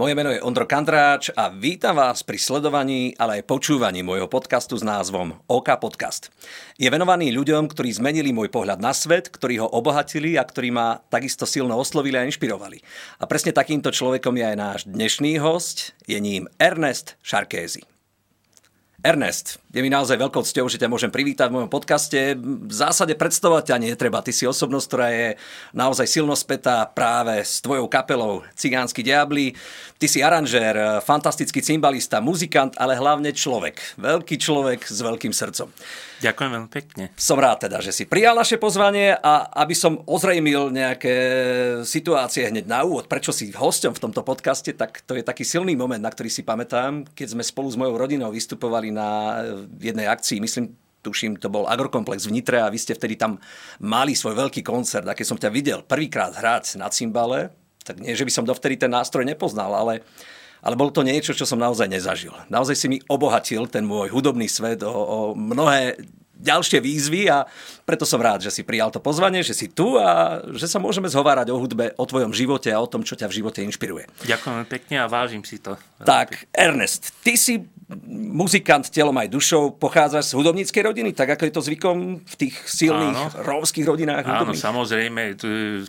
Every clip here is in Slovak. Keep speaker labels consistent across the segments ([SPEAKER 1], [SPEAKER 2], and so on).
[SPEAKER 1] Moje meno je Ondro Kandráč a vítam vás pri sledovaní, ale aj počúvaní môjho podcastu s názvom OK Podcast. Je venovaný ľuďom, ktorí zmenili môj pohľad na svet, ktorí ho obohatili a ktorí ma takisto silno oslovili a inšpirovali. A presne takýmto človekom je aj náš dnešný host, je ním Ernest Šarkézy. Ernest, je mi naozaj veľkou cťou, že ťa môžem privítať v mojom podcaste. V zásade predstavovať ťa netreba. Ty si osobnosť, ktorá je naozaj silno spätá práve s tvojou kapelou Cigánsky diabli. Ty si aranžér, fantastický cymbalista, muzikant, ale hlavne človek. Veľký človek s veľkým srdcom.
[SPEAKER 2] Ďakujem veľmi pekne.
[SPEAKER 1] Som rád teda, že si prijal naše pozvanie a aby som ozrejmil nejaké situácie hneď na úvod, prečo si hosťom v tomto podcaste, tak to je taký silný moment, na ktorý si pamätám, keď sme spolu s mojou rodinou vystupovali na jednej akcii, myslím, tuším, to bol Agrokomplex v Nitre a vy ste vtedy tam mali svoj veľký koncert a keď som ťa videl prvýkrát hrať na cymbale, tak nie, že by som dovtedy ten nástroj nepoznal, ale ale bolo to niečo, čo som naozaj nezažil. Naozaj si mi obohatil ten môj hudobný svet o, o mnohé ďalšie výzvy a preto som rád, že si prijal to pozvanie, že si tu a že sa môžeme zhovárať o hudbe, o tvojom živote a o tom, čo ťa v živote inšpiruje.
[SPEAKER 2] Ďakujem pekne a vážim si to.
[SPEAKER 1] Tak, Ernest, ty si muzikant telom aj dušou, pochádzaš z hudobníckej rodiny, tak ako je to zvykom v tých silných Áno. rómskych rodinách?
[SPEAKER 2] Áno, hudobných? samozrejme,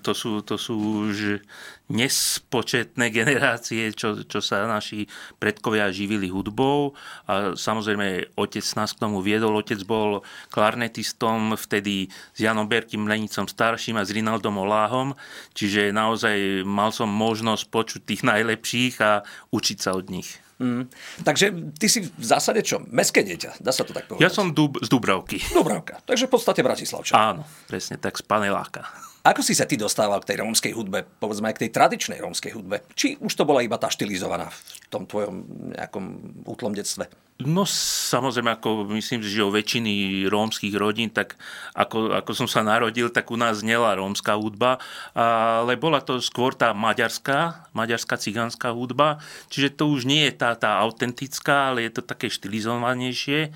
[SPEAKER 2] to sú, to sú už nespočetné generácie, čo, čo sa naši predkovia živili hudbou. A samozrejme, otec nás k tomu viedol. Otec bol klarnetistom vtedy s Janom Berkým Lenicom starším a s Rinaldom Oláhom. Čiže naozaj mal som možnosť počuť tých najlepších a učiť sa od nich. Mm.
[SPEAKER 1] Takže ty si v zásade čo? Meské dieťa, dá sa to tak povedať?
[SPEAKER 2] Ja som Dub, z Dubravky.
[SPEAKER 1] Dubravka, takže v podstate Bratislavčan.
[SPEAKER 2] Áno, presne tak, z Paneláka.
[SPEAKER 1] Ako si sa ty dostával k tej rómskej hudbe, povedzme aj k tej tradičnej rómskej hudbe? Či už to bola iba tá štilizovaná v tom tvojom nejakom útlom detstve?
[SPEAKER 2] No samozrejme, ako myslím, že o väčšiny rómskych rodín, tak ako, ako som sa narodil, tak u nás znela rómska hudba, ale bola to skôr tá maďarská, maďarská cigánska hudba, čiže to už nie je tá, tá autentická, ale je to také štilizovanejšie,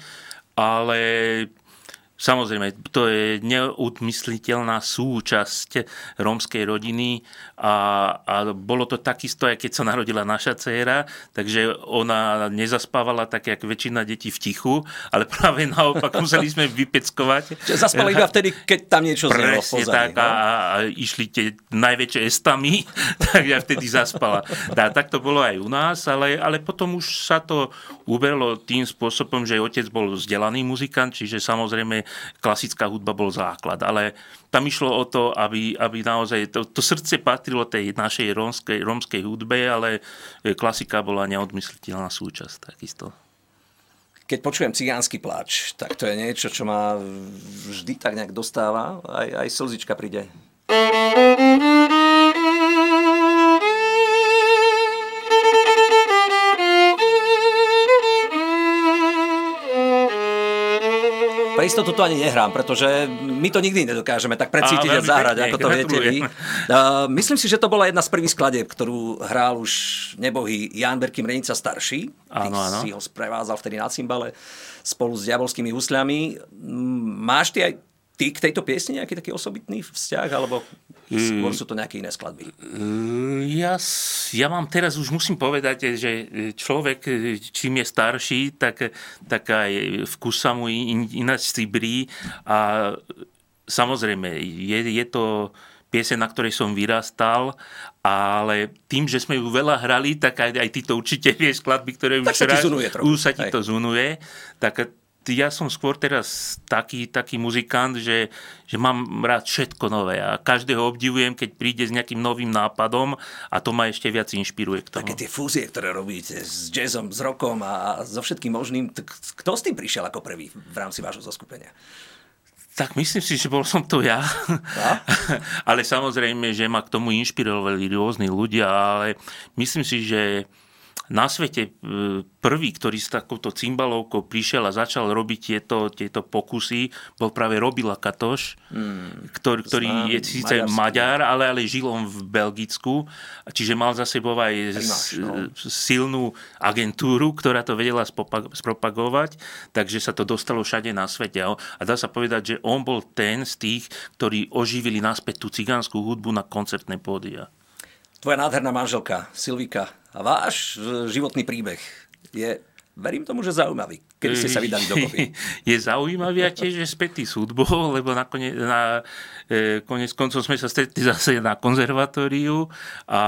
[SPEAKER 2] ale Samozrejme, to je neudmysliteľná súčasť rómskej rodiny a, a bolo to takisto, aj keď sa narodila naša dcéra, takže ona nezaspávala tak, jak väčšina detí v tichu, ale práve naopak museli sme vypeckovať.
[SPEAKER 1] Čiže zaspala iba vtedy, keď tam niečo znelo
[SPEAKER 2] Presne tak no? a, a išli tie najväčšie estamy, tak ja vtedy zaspala. Tá, tak to bolo aj u nás, ale, ale potom už sa to uberlo tým spôsobom, že otec bol vzdelaný muzikant, čiže samozrejme klasická hudba bol základ, ale tam išlo o to, aby, aby naozaj to, to srdce patrilo tej našej rómskej, rómskej hudbe, ale klasika bola neodmysliteľná súčasť takisto.
[SPEAKER 1] Keď počujem cigánsky pláč, tak to je niečo, čo ma vždy tak nejak dostáva. Aj, aj slzička príde. Pre istotu to ani nehrám, pretože my to nikdy nedokážeme tak precítiť a, a zahrať, pekne, ako to viete vy. Uh, myslím si, že to bola jedna z prvých skladieb, ktorú hral už nebohý Jan Berkým Renica starší. Áno, áno. si ho sprevázal vtedy na cymbale spolu s diabolskými husľami. Máš ty aj ty k tejto piesni nejaký taký osobitný vzťah, alebo skôr sú to nejaké iné skladby?
[SPEAKER 2] Ja, ja mám teraz, už musím povedať, že človek, čím je starší, tak, tak aj vkus sa mu in, ináč cibrí a samozrejme, je, je to piese, na ktorej som vyrastal, ale tým, že sme ju veľa hrali, tak aj, aj ty to určite vieš skladby, ktoré
[SPEAKER 1] tak už, sa
[SPEAKER 2] trochu. už sa ti to zunuje, tak ja som skôr teraz taký, taký muzikant, že, že mám rád všetko nové a každého obdivujem, keď príde s nejakým novým nápadom a to ma ešte viac inšpiruje k tomu.
[SPEAKER 1] Také tie fúzie, ktoré robíte s jazzom, s rockom a so všetkým možným, kto s tým prišiel ako prvý v rámci vášho zoskupenia?
[SPEAKER 2] Tak myslím si, že bol som to ja. ale samozrejme, že ma k tomu inšpirovali rôzni ľudia, ale myslím si, že na svete e, prvý, ktorý s takouto cymbalovkou prišiel a začal robiť tieto, tieto pokusy, bol práve Robila Katoš, hmm, ktorý, ktorý je síce Maďar, ale, ale žil on v Belgicku, čiže mal za sebou aj Primáš, no. silnú agentúru, ktorá to vedela spropagovať, takže sa to dostalo všade na svete. A dá sa povedať, že on bol ten z tých, ktorí oživili naspäť tú cigánskú hudbu na koncertné pódia.
[SPEAKER 1] Tvoja nádherná manželka, Silvika, A váš e, životný príbeh je verím tomu, že zaujímavý, kedy ste sa vydali dokopy.
[SPEAKER 2] Je zaujímavý a tiež je spätý s hudbou, lebo nakoniec, na, e, konec koncov sme sa stretli zase na konzervatóriu a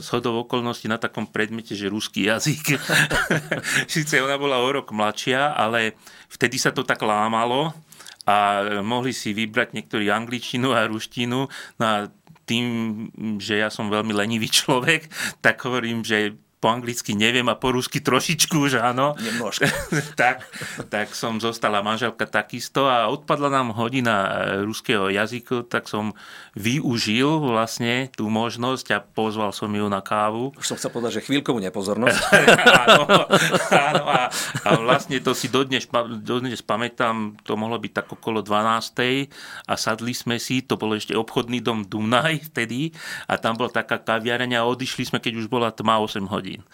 [SPEAKER 2] s hodou okolností na takom predmete, že ruský jazyk. Sice ona bola o rok mladšia, ale vtedy sa to tak lámalo a mohli si vybrať niektorí angličtinu a ruštinu. No a tým, že ja som veľmi lenivý človek, tak hovorím, že po anglicky neviem a po rusky trošičku, že áno. tak, tak som zostala manželka takisto a odpadla nám hodina ruského jazyku, tak som využil vlastne tú možnosť a pozval som ju na kávu.
[SPEAKER 1] Už som chcel povedať, že chvíľkovú nepozornosť.
[SPEAKER 2] áno, áno a, a vlastne to si dodnes, dodnes pamätám, to mohlo byť tak okolo 12. a sadli sme si, to bol ešte obchodný dom Dunaj vtedy a tam bola taká kaviareň a odišli sme, keď už bola tma 8 hodín hodín.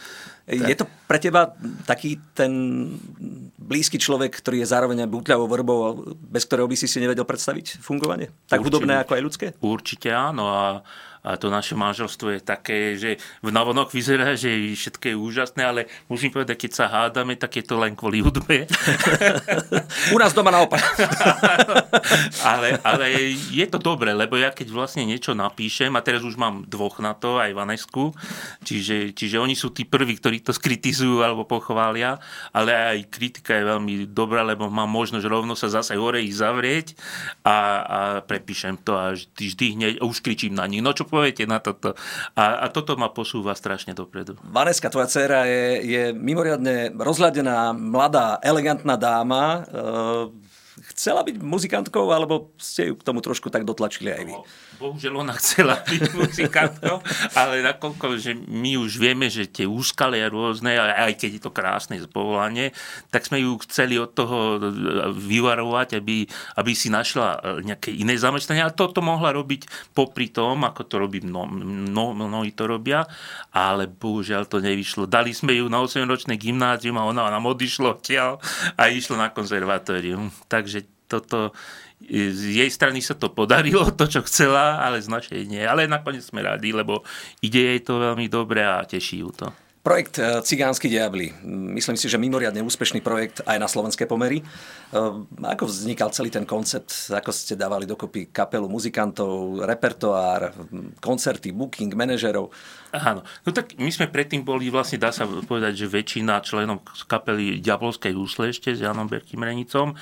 [SPEAKER 1] Je to pre teba taký ten blízky človek, ktorý je zároveň aj bútľavou vrbou, bez ktorého by si si nevedel predstaviť fungovanie? Tak Určite. hudobné ako aj ľudské?
[SPEAKER 2] Určite áno a a to naše manželstvo je také, že v navonok vyzerá, že všetko je úžasné, ale musím povedať, keď sa hádame, tak je to len kvôli hudbe.
[SPEAKER 1] U nás doma naopak.
[SPEAKER 2] ale, ale je to dobré, lebo ja keď vlastne niečo napíšem, a teraz už mám dvoch na to, aj Vanesku, čiže, čiže oni sú tí prví, ktorí to skritizujú alebo pochvália, ale aj kritika je veľmi dobrá, lebo mám možnosť rovno sa zase hore ich zavrieť a, a prepíšem to a vždy, vždy hneď, už kričím na nich. No čo poviete na toto? A, a toto ma posúva strašne dopredu.
[SPEAKER 1] Vaneska, tvoja dcera je, je mimoriadne rozhľadená, mladá, elegantná dáma. E, chcela byť muzikantkou, alebo ste ju k tomu trošku tak dotlačili aj vy?
[SPEAKER 2] Bohužiaľ ona chcela byť muzikantkou, ale nakoľko, že my už vieme, že tie úskalia rôzne, aj keď je to krásne zpovolanie, tak sme ju chceli od toho vyvarovať, aby, aby si našla nejaké iné zamestnanie. A toto mohla robiť popri tom, ako to robí mno, mno, mnohí to robia, ale bohužiaľ to nevyšlo. Dali sme ju na 8-ročné gymnázium a ona nám odišlo odtiaľ a išlo na konzervatórium. Takže toto z jej strany sa to podarilo, to, čo chcela, ale z našej nie. Ale nakoniec sme radi, lebo ide jej to veľmi dobre a teší ju to.
[SPEAKER 1] Projekt eh, Cigánsky diabli. Myslím si, že mimoriadne úspešný projekt aj na slovenské pomery. Eh, ako vznikal celý ten koncept? Ako ste dávali dokopy kapelu muzikantov, repertoár, koncerty, booking, manažerov?
[SPEAKER 2] Áno. No tak my sme predtým boli vlastne, dá sa povedať, že väčšina členov kapely Diabolskej úsle ešte s Janom Berkým Renicom. E,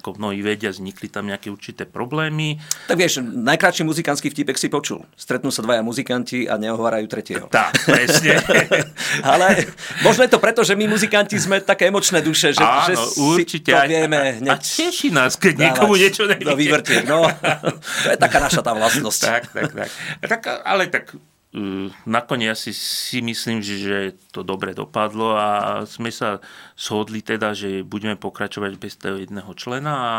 [SPEAKER 2] ako mnohí vedia, vznikli tam nejaké určité problémy.
[SPEAKER 1] Tak vieš, najkrátší muzikantský vtipek si počul. Stretnú sa dvaja muzikanti a neohovárajú tretieho.
[SPEAKER 2] Tak, presne.
[SPEAKER 1] Ale možno je to preto, že my muzikanti sme také emočné duše, že,
[SPEAKER 2] Áno,
[SPEAKER 1] že
[SPEAKER 2] určite.
[SPEAKER 1] si to vieme
[SPEAKER 2] hneď. A teší nás, keď niekomu niečo
[SPEAKER 1] nevíde. No, to je taká naša tá vlastnosť.
[SPEAKER 2] tak, tak, tak. tak ale tak Hm, nakoniec si, si myslím, že to dobre dopadlo a sme sa shodli teda, že budeme pokračovať bez toho jedného člena a,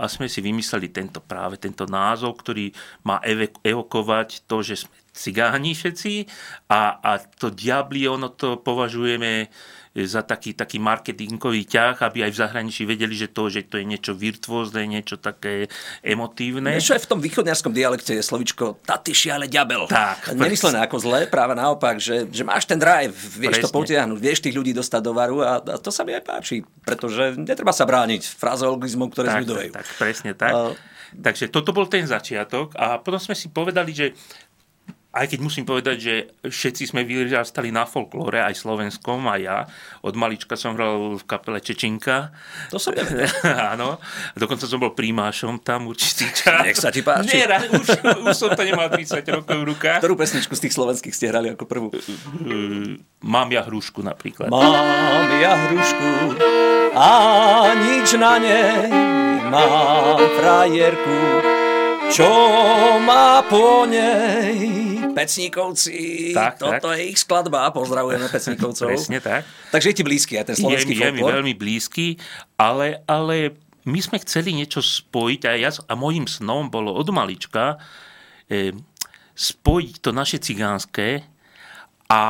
[SPEAKER 2] a sme si vymysleli tento práve tento názov, ktorý má evokovať to, že sme cigáni všetci a, a to diabli, ono to považujeme za taký, taký marketingový ťah, aby aj v zahraničí vedeli, že to, že to je niečo virtuózne, niečo také emotívne.
[SPEAKER 1] Niečo aj v tom východňarskom dialekte je slovičko tatyši, ale ďabel.
[SPEAKER 2] Tak.
[SPEAKER 1] Nemyslené ako zlé, práve naopak, že, že máš ten drive, vieš Presne. to potiahnuť, vieš tých ľudí dostať do varu a, a to sa mi aj páči, pretože netreba sa brániť frazeologizmom, ktoré
[SPEAKER 2] tak,
[SPEAKER 1] zbudujú.
[SPEAKER 2] Tak, tak, presne tak. Uh, Takže toto bol ten začiatok a potom sme si povedali, že aj keď musím povedať, že všetci sme vyrastali na folklóre, aj slovenskom, aj ja. Od malička som hral v kapele Čečinka.
[SPEAKER 1] To som nevedel.
[SPEAKER 2] Áno. Dokonca som bol prímášom tam určitý čas.
[SPEAKER 1] Nech sa ti páči.
[SPEAKER 2] Nie, už, už som to nemal 30 rokov v rukách.
[SPEAKER 1] Ktorú pesničku z tých slovenských ste hrali ako prvú?
[SPEAKER 2] Mám ja hrušku napríklad.
[SPEAKER 1] Mám ja hrušku a nič na nej. Mám frajerku, čo má po nej Pecníkovci, tak, toto tak. je ich skladba, pozdravujeme Pecníkovcov.
[SPEAKER 2] Presne tak.
[SPEAKER 1] Takže je ti blízky aj ten slovenský
[SPEAKER 2] je, je mi veľmi blízky, ale, ale my sme chceli niečo spojiť a, ja, a môjim snom bolo od malička e, spojiť to naše cigánske a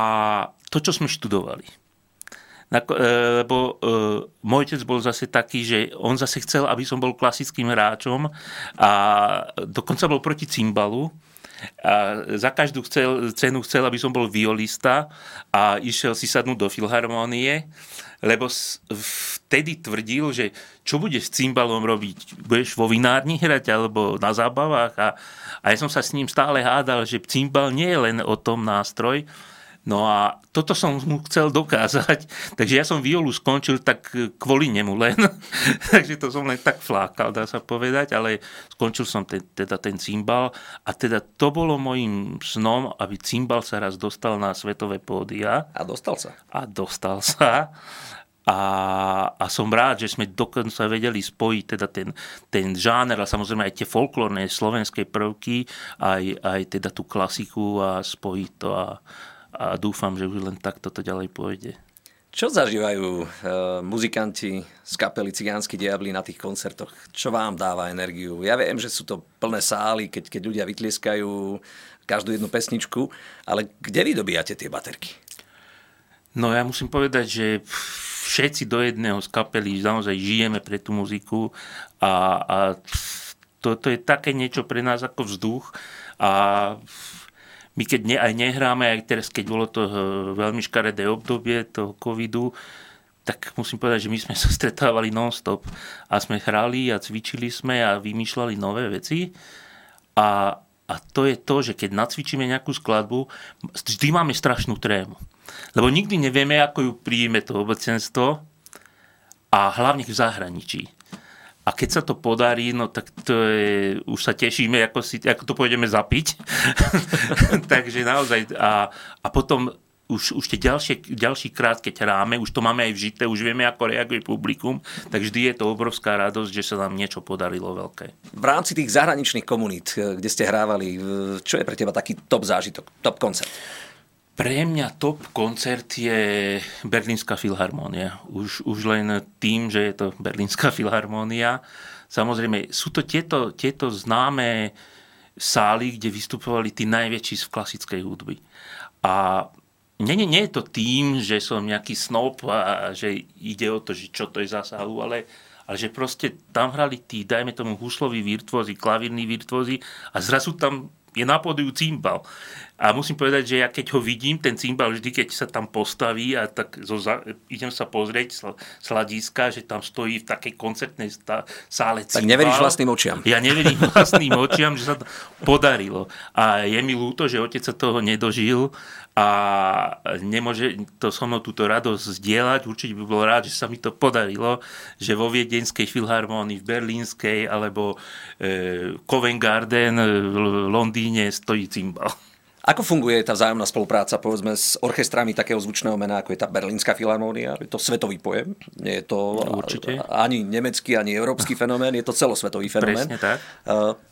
[SPEAKER 2] to, čo sme študovali. E, lebo e, môj otec bol zase taký, že on zase chcel, aby som bol klasickým hráčom a dokonca bol proti cymbalu A za každú chcel, cenu chcel, aby som bol violista a išiel si sadnúť do filharmónie, lebo vtedy tvrdil, že čo budeš s cymbalom robiť? Budeš vo vinárni hrať alebo na zábavách? A, a ja som sa s ním stále hádal, že cymbal nie je len o tom nástroj, No a toto som mu chcel dokázať, takže ja som violu skončil tak kvôli nemu len, takže to som len tak flákal, dá sa povedať, ale skončil som te, teda ten cymbal a teda to bolo môjim snom, aby cymbal sa raz dostal na svetové pódia.
[SPEAKER 1] A dostal sa.
[SPEAKER 2] A dostal sa. A, a som rád, že sme dokonca vedeli spojiť teda ten, ten žáner a samozrejme aj tie folklórne slovenské prvky, aj, aj teda tú klasiku a spojiť to a, a dúfam, že už len takto to ďalej pôjde.
[SPEAKER 1] Čo zažívajú e, muzikanti z kapely Cigánsky diabli na tých koncertoch? Čo vám dáva energiu? Ja viem, že sú to plné sály, keď, keď ľudia vytlieskajú každú jednu pesničku, ale kde vy dobíjate tie baterky?
[SPEAKER 2] No ja musím povedať, že všetci do jedného z kapely naozaj žijeme pre tú muziku a, a to, to je také niečo pre nás ako vzduch a my keď ne, aj nehráme, aj teraz, keď bolo to eh, veľmi škaredé obdobie toho covidu, tak musím povedať, že my sme sa stretávali non-stop a sme hrali a cvičili sme a vymýšľali nové veci. A, a to je to, že keď nacvičíme nejakú skladbu, vždy máme strašnú trému. Lebo nikdy nevieme, ako ju príjme to obecenstvo a hlavne v zahraničí. A keď sa to podarí, no tak to je, už sa tešíme, ako, si, ako to pôjdeme zapiť. Takže naozaj, a, a potom už, už tie ďalšie, ďalší krát, keď hráme, už to máme aj vžité, už vieme, ako reaguje publikum, tak vždy je to obrovská radosť, že sa nám niečo podarilo veľké.
[SPEAKER 1] V rámci tých zahraničných komunít, kde ste hrávali, čo je pre teba taký top zážitok, top koncert?
[SPEAKER 2] Pre mňa top koncert je Berlínska filharmónia. Už, už len tým, že je to Berlínska filharmónia. Samozrejme, sú to tieto, tieto známe sály, kde vystupovali tí najväčší z klasickej hudby. A nie, nie, nie je to tým, že som nejaký snob a že ide o to, že čo to je za sálu, ale, ale že proste tam hrali tí, dajme tomu, husloví virtuózi, klavírni virtuózi a zrazu tam je na pódiu cymbal. A musím povedať, že ja keď ho vidím, ten cymbal vždy, keď sa tam postaví a tak zo, idem sa pozrieť z hľadiska, že tam stojí v takej koncertnej sále cymbal.
[SPEAKER 1] Tak neveríš vlastným očiam.
[SPEAKER 2] Ja neverím vlastným očiam, že sa to podarilo. A je mi ľúto, že otec sa toho nedožil a nemôže to so mnou túto radosť zdieľať. Určite by bol rád, že sa mi to podarilo, že vo Viedenskej filharmónii, v Berlínskej alebo e, Covent Garden v Londýne stojí cymbal.
[SPEAKER 1] Ako funguje tá vzájomná spolupráca, povedzme, s orchestrami takého zvučného mena, ako je tá Berlínska filharmónia? Je to svetový pojem? Nie je to
[SPEAKER 2] Určite.
[SPEAKER 1] ani nemecký, ani európsky fenomén, je to celosvetový fenomén.
[SPEAKER 2] Presne tak.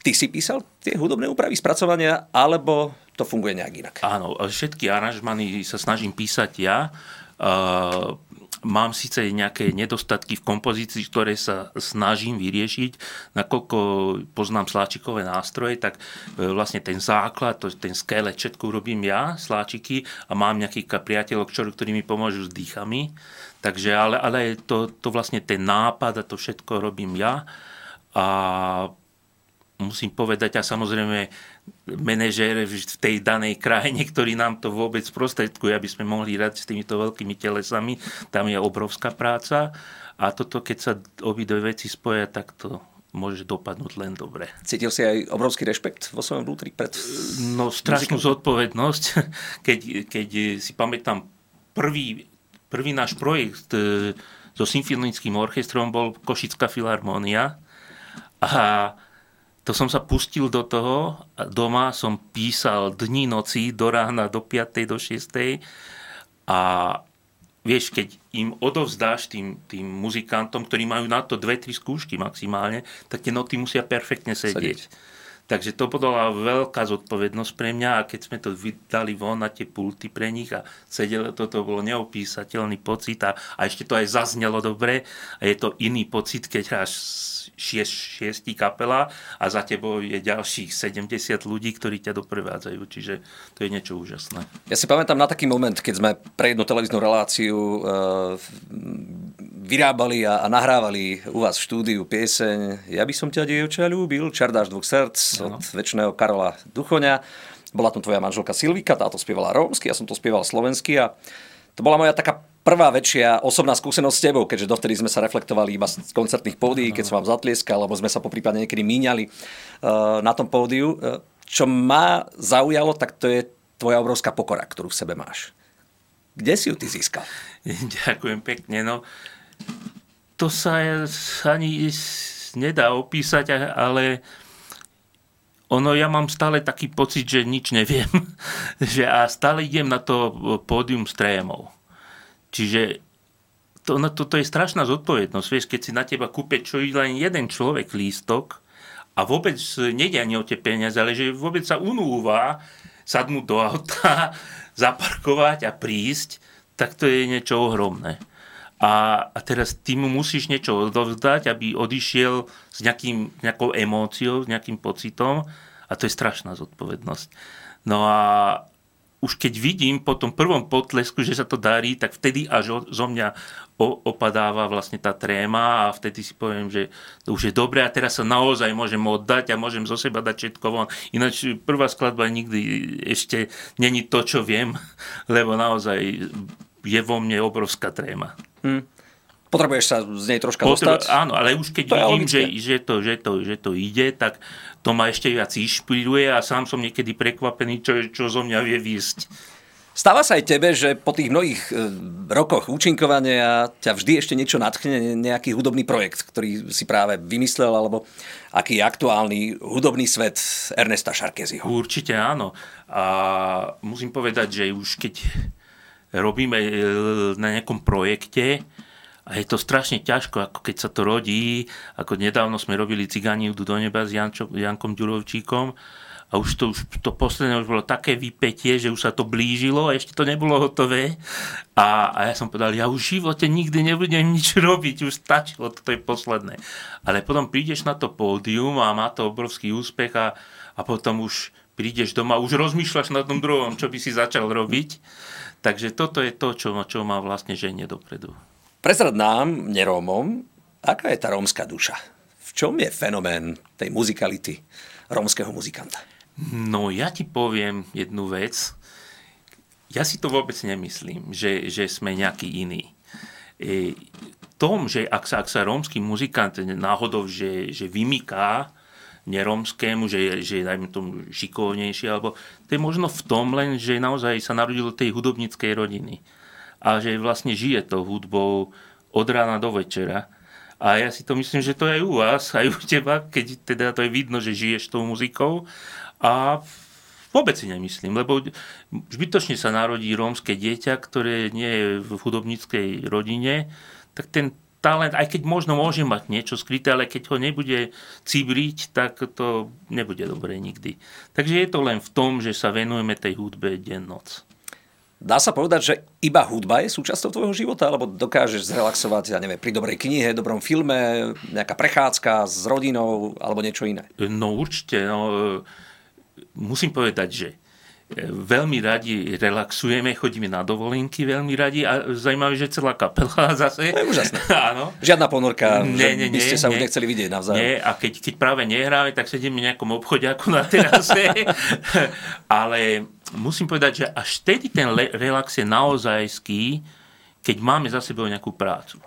[SPEAKER 1] Ty si písal tie hudobné úpravy, spracovania, alebo to funguje nejak inak?
[SPEAKER 2] Áno, všetky aranžmany sa snažím písať ja. Mám síce nejaké nedostatky v kompozícii, ktoré sa snažím vyriešiť. Nakoľko poznám sláčikové nástroje, tak e, vlastne ten základ, ten skelet, všetko robím ja, sláčiky, a mám nejakých priateľov, ktorí mi pomôžu s dýchami. Takže, ale, ale to, to vlastne ten nápad a to všetko robím ja. A musím povedať, a samozrejme manažér v tej danej krajine, ktorý nám to vôbec prostredkuje, aby sme mohli hrať s týmito veľkými telesami. Tam je obrovská práca a toto, keď sa obidve veci spoja, tak to môže dopadnúť len dobre.
[SPEAKER 1] Cítil si aj obrovský rešpekt vo svojom vnútri pred
[SPEAKER 2] No strašnú muzikom? zodpovednosť, keď, keď si pamätám prvý, prvý náš projekt e, so symfonickým orchestrom bol Košická filharmónia a to som sa pustil do toho doma som písal dní, noci, do rána, do 5. do 6. A vieš, keď im odovzdáš tým, tým muzikantom, ktorí majú na to dve, tri skúšky maximálne, tak tie noty musia perfektne sedieť. sedieť. Takže to bola veľká zodpovednosť pre mňa a keď sme to vydali von na tie pulty pre nich a sedelo to, to bolo neopísateľný pocit a, a ešte to aj zaznelo dobre a je to iný pocit, keď hráš šiest, šiestí kapela a za tebou je ďalších 70 ľudí, ktorí ťa doprevádzajú, čiže to je niečo úžasné.
[SPEAKER 1] Ja si pamätám na taký moment, keď sme pre jednu televíznu reláciu uh, vyrábali a, a nahrávali u vás v štúdiu pieseň Ja by som ťa, dievča, ľúbil, Čardáš dvoch srdc no. od väčšného Karola Duchoňa. Bola tam tvoja manželka Silvika, táto spievala rómsky, ja som to spieval slovensky a to bola moja taká prvá väčšia osobná skúsenosť s tebou, keďže dovtedy sme sa reflektovali iba z koncertných pódií, keď som vám zatlieskal, alebo sme sa poprípadne niekedy míňali uh, na tom pódiu. Uh, čo ma zaujalo, tak to je tvoja obrovská pokora, ktorú v sebe máš. Kde si ju ty získal?
[SPEAKER 2] Ďakujem pekne. No, to sa ani nedá opísať, ale ono, ja mám stále taký pocit, že nič neviem. že a stále idem na to pódium s trémou. Čiže to, no, toto je strašná zodpovednosť. Vieš, keď si na teba kúpe čo len jeden človek lístok a vôbec nejde ani o tie peniaze, ale že vôbec sa unúva sadnúť do auta, zaparkovať a prísť, tak to je niečo ohromné. A, a teraz ty mu musíš niečo odovzdať, aby odišiel s nejakým, nejakou emóciou, s nejakým pocitom a to je strašná zodpovednosť. No a už keď vidím po tom prvom potlesku, že sa to darí, tak vtedy až zo mňa opadáva vlastne tá tréma a vtedy si poviem, že to už je dobré a teraz sa naozaj môžem oddať a môžem zo seba dať všetko von. Ináč prvá skladba nikdy ešte není to, čo viem, lebo naozaj je vo mne obrovská tréma. Hmm.
[SPEAKER 1] Potrebuješ sa z nej troška Potrebu- dostať?
[SPEAKER 2] Áno, ale už keď to vidím, že, že, to, že, to, že to ide, tak to ma ešte viac inšpiruje a sám som niekedy prekvapený, čo, čo zo mňa vie výsť.
[SPEAKER 1] Stáva sa aj tebe, že po tých mnohých e, rokoch účinkovania ťa vždy ešte niečo natchne, nejaký hudobný projekt, ktorý si práve vymyslel, alebo aký je aktuálny hudobný svet Ernesta Šarkeziho?
[SPEAKER 2] Určite áno. A musím povedať, že už keď robíme e, na nejakom projekte a je to strašne ťažko, ako keď sa to rodí, ako nedávno sme robili Cigáni idú do neba s Jančo, Jankom Ďurovčíkom a už to, už to posledné už bolo také vypetie, že už sa to blížilo a ešte to nebolo hotové. A, a ja som povedal, ja už v živote nikdy nebudem nič robiť, už stačilo, toto je posledné. Ale potom prídeš na to pódium a má to obrovský úspech a, a potom už prídeš doma, už rozmýšľaš na tom druhom, čo by si začal robiť. Takže toto je to, čo, čo má vlastne ženie dopredu.
[SPEAKER 1] Prezrad nám, nerómom, aká je tá rómska duša? V čom je fenomén tej muzikality rómskeho muzikanta?
[SPEAKER 2] No ja ti poviem jednu vec. Ja si to vôbec nemyslím, že, že sme nejaký iný. E, tom, že ak sa, ak sa rómsky muzikant náhodou že, že vymyká neromskému, že, že dajme tomu šikovnejší, alebo to je možno v tom len, že naozaj sa narodil do tej hudobníckej rodiny a že vlastne žije tou hudbou od rána do večera. A ja si to myslím, že to je aj u vás, aj u teba, keď teda to je vidno, že žiješ tou muzikou. A vôbec si nemyslím, lebo zbytočne sa narodí rómske dieťa, ktoré nie je v hudobníckej rodine, tak ten talent, aj keď možno môže mať niečo skryté, ale keď ho nebude cibriť, tak to nebude dobre nikdy. Takže je to len v tom, že sa venujeme tej hudbe deň noc.
[SPEAKER 1] Dá sa povedať, že iba hudba je súčasťou tvojho života, alebo dokážeš zrelaxovať, ja neviem, pri dobrej knihe, dobrom filme, nejaká prechádzka s rodinou, alebo niečo iné?
[SPEAKER 2] No určite. No, musím povedať, že veľmi radi relaxujeme, chodíme na dovolenky veľmi radi a zaujímavé, že celá kapela zase.
[SPEAKER 1] Je úžasné. Áno. Žiadna ponorka, nie, nie, by ste sa nie, už nechceli vidieť navzájom.
[SPEAKER 2] Nie, a keď, keď práve nehráme, tak sedíme v nejakom obchode ako na terase. Ale musím povedať, že až vtedy ten relax je naozajský, keď máme za sebou nejakú prácu.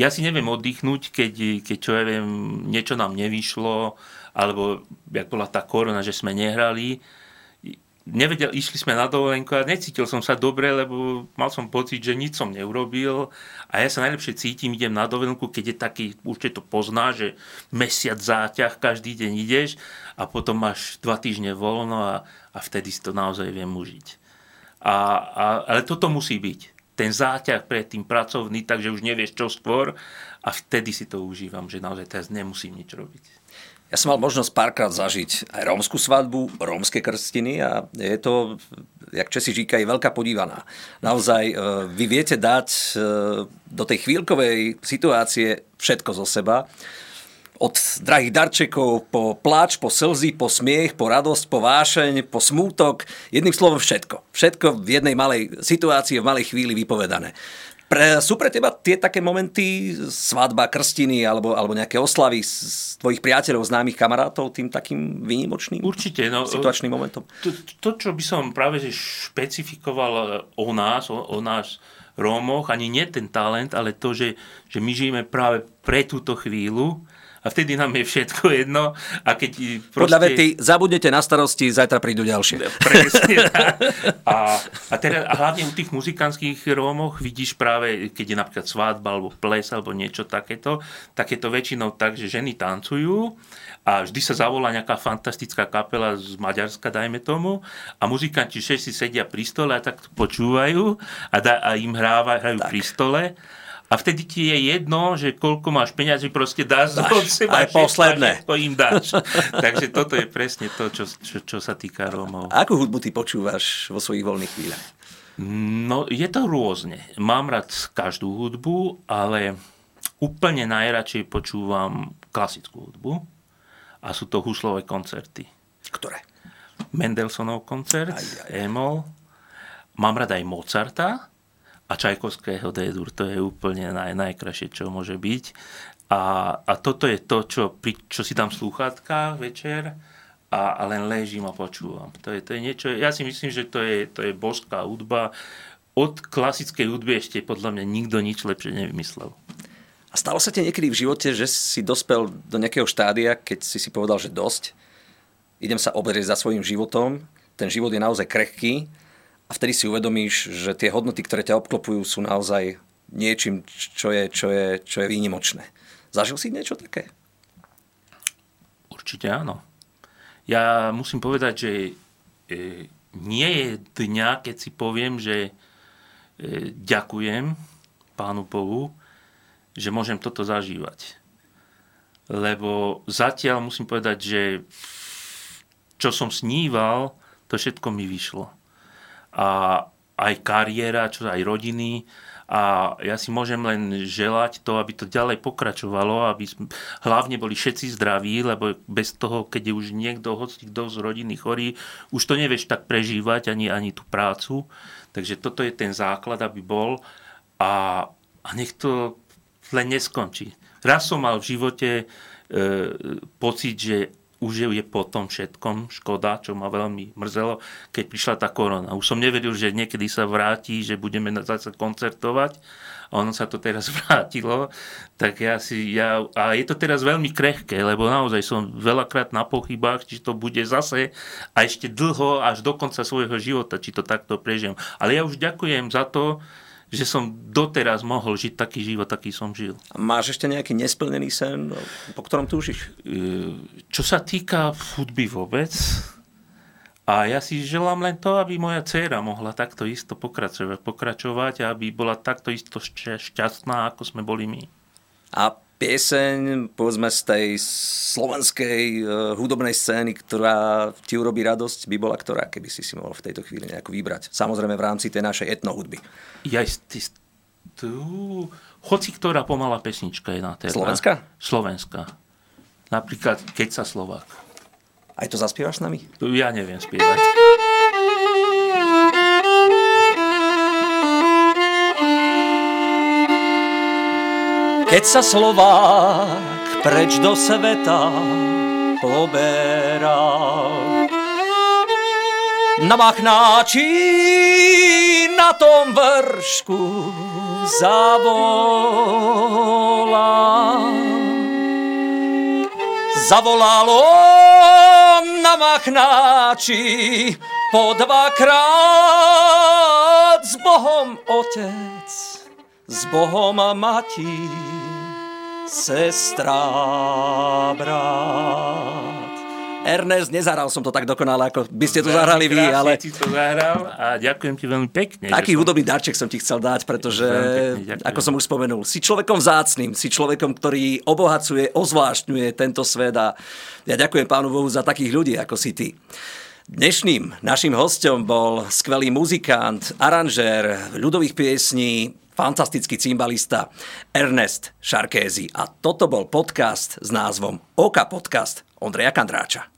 [SPEAKER 2] Ja si neviem oddychnúť, keď, keď čo ja viem, niečo nám nevyšlo, alebo jak bola tá korona, že sme nehrali, nevedel, išli sme na dovolenku a necítil som sa dobre, lebo mal som pocit, že nič som neurobil a ja sa najlepšie cítim, idem na dovolenku, keď je taký, určite to pozná, že mesiac záťah, každý deň ideš a potom máš dva týždne voľno a, a vtedy si to naozaj viem užiť. A, a, ale toto musí byť. Ten záťah pre tým pracovný, takže už nevieš čo skôr a vtedy si to užívam, že naozaj teraz nemusím nič robiť.
[SPEAKER 1] Ja som mal možnosť párkrát zažiť aj rómsku svadbu, rómske krstiny a je to, jak Česi říkajú, veľká podívaná. Naozaj e, vy viete dať e, do tej chvíľkovej situácie všetko zo seba. Od drahých darčekov po pláč, po slzy, po smiech, po radosť, po vášeň, po smútok. Jedným slovom všetko. Všetko v jednej malej situácii, v malej chvíli vypovedané. Pre, sú pre teba tie také momenty, svadba, krstiny alebo, alebo nejaké oslavy z tvojich priateľov, známych kamarátov tým takým výnimočným
[SPEAKER 2] Určite, no,
[SPEAKER 1] situačným momentom?
[SPEAKER 2] To, to, čo by som práve že špecifikoval o nás, o, o nás Rómoch, ani nie ten talent, ale to, že, že my žijeme práve pre túto chvíľu, a vtedy nám je všetko jedno. A keď
[SPEAKER 1] proste... Podľa vety, zabudnete na starosti, zajtra prídu ďalšie.
[SPEAKER 2] Presne. a, a, teda, a hlavne u tých muzikánskych Rómoch vidíš práve, keď je napríklad svadba alebo ples alebo niečo takéto, tak je to väčšinou tak, že ženy tancujú a vždy sa zavolá nejaká fantastická kapela z Maďarska, dajme tomu, a muzikanti všetci sedia pri stole a tak počúvajú a, da, a im hráva, hrajú tak. pri stole a vtedy ti je jedno, že koľko máš peňazí, proste dáš, od
[SPEAKER 1] seba. Aj posledné.
[SPEAKER 2] To im dáš. Takže toto je presne to, čo, čo, čo sa týka Rómov.
[SPEAKER 1] A akú hudbu ty počúvaš vo svojich voľných chvíľach?
[SPEAKER 2] No, je to rôzne. Mám rád každú hudbu, ale úplne najradšej počúvam klasickú hudbu a sú to huslové koncerty.
[SPEAKER 1] Ktoré?
[SPEAKER 2] Mendelssohnov koncert, aj, aj. Emol. Mám rád aj Mozarta, a Čajkovského D-dur, to je úplne naj, najkrajšie, čo môže byť. A, a toto je to, čo, pri, čo si dám slúchatka večer a, a len ležím a počúvam. To je, to je niečo, ja si myslím, že to je, to je božská hudba. Od klasickej hudby ešte podľa mňa nikto nič lepšie nevymyslel.
[SPEAKER 1] A stalo sa ti niekedy v živote, že si dospel do nejakého štádia, keď si si povedal, že dosť, idem sa oberieť za svojim životom, ten život je naozaj krehký a vtedy si uvedomíš, že tie hodnoty, ktoré ťa obklopujú, sú naozaj niečím, čo je, čo je, čo je výnimočné. Zažil si niečo také?
[SPEAKER 2] Určite áno. Ja musím povedať, že e, nie je dňa, keď si poviem, že e, ďakujem Pánu Bohu, že môžem toto zažívať. Lebo zatiaľ musím povedať, že čo som sníval, to všetko mi vyšlo a aj kariéra, čo aj rodiny. A ja si môžem len želať to, aby to ďalej pokračovalo, aby sme, hlavne boli všetci zdraví, lebo bez toho, keď je už niekto, hoci kto z rodiny chorý, už to nevieš tak prežívať, ani, ani tú prácu. Takže toto je ten základ, aby bol. A, a nech to len neskončí. Raz som mal v živote e, pocit, že už je po tom všetkom škoda, čo ma veľmi mrzelo, keď prišla tá korona. Už som nevedel, že niekedy sa vráti, že budeme zase koncertovať ono sa to teraz vrátilo, tak ja si, ja, a je to teraz veľmi krehké, lebo naozaj som veľakrát na pochybách, či to bude zase a ešte dlho, až do konca svojho života, či to takto prežijem. Ale ja už ďakujem za to, že som doteraz mohol žiť taký život, taký som žil.
[SPEAKER 1] A máš ešte nejaký nesplnený sen, po ktorom túžiš?
[SPEAKER 2] E, čo sa týka hudby vôbec, a ja si želám len to, aby moja dcéra mohla takto isto pokračovať, pokračovať a aby bola takto isto šťastná, ako sme boli my.
[SPEAKER 1] A pieseň, povedzme z tej slovenskej uh, hudobnej scény, ktorá ti urobí radosť, by bola ktorá, keby si si mohol v tejto chvíli nejako vybrať? Samozrejme v rámci tej našej etnohudby.
[SPEAKER 2] Ja, ty, tu, hoci ktorá pomalá pesnička je na téma.
[SPEAKER 1] Slovenská?
[SPEAKER 2] Slovenská. Napríklad Keď sa Slovák.
[SPEAKER 1] Aj to zaspievaš s nami?
[SPEAKER 2] Ja neviem spievať.
[SPEAKER 1] Keď sa Slovák preč do sveta poberá, na machnáči na tom vršku zavolá. Zavolalo na machnáči po dvakrát. S Bohom otec, s Bohom matí sestra, brat. Ernest, nezahral som to tak dokonale, ako by ste to zahrali vy, ale...
[SPEAKER 2] si to zahral a ďakujem ti veľmi pekne.
[SPEAKER 1] Taký hudobný som... darček som ti chcel dať, pretože, pekne, ako som už spomenul, si človekom vzácným, si človekom, ktorý obohacuje, ozvláštňuje tento svet a ja ďakujem pánu Bohu za takých ľudí, ako si ty. Dnešným našim hostom bol skvelý muzikant, aranžér ľudových piesní, fantastický cymbalista Ernest Šarkézy. A toto bol podcast s názvom Oka podcast Ondreja Kandráča.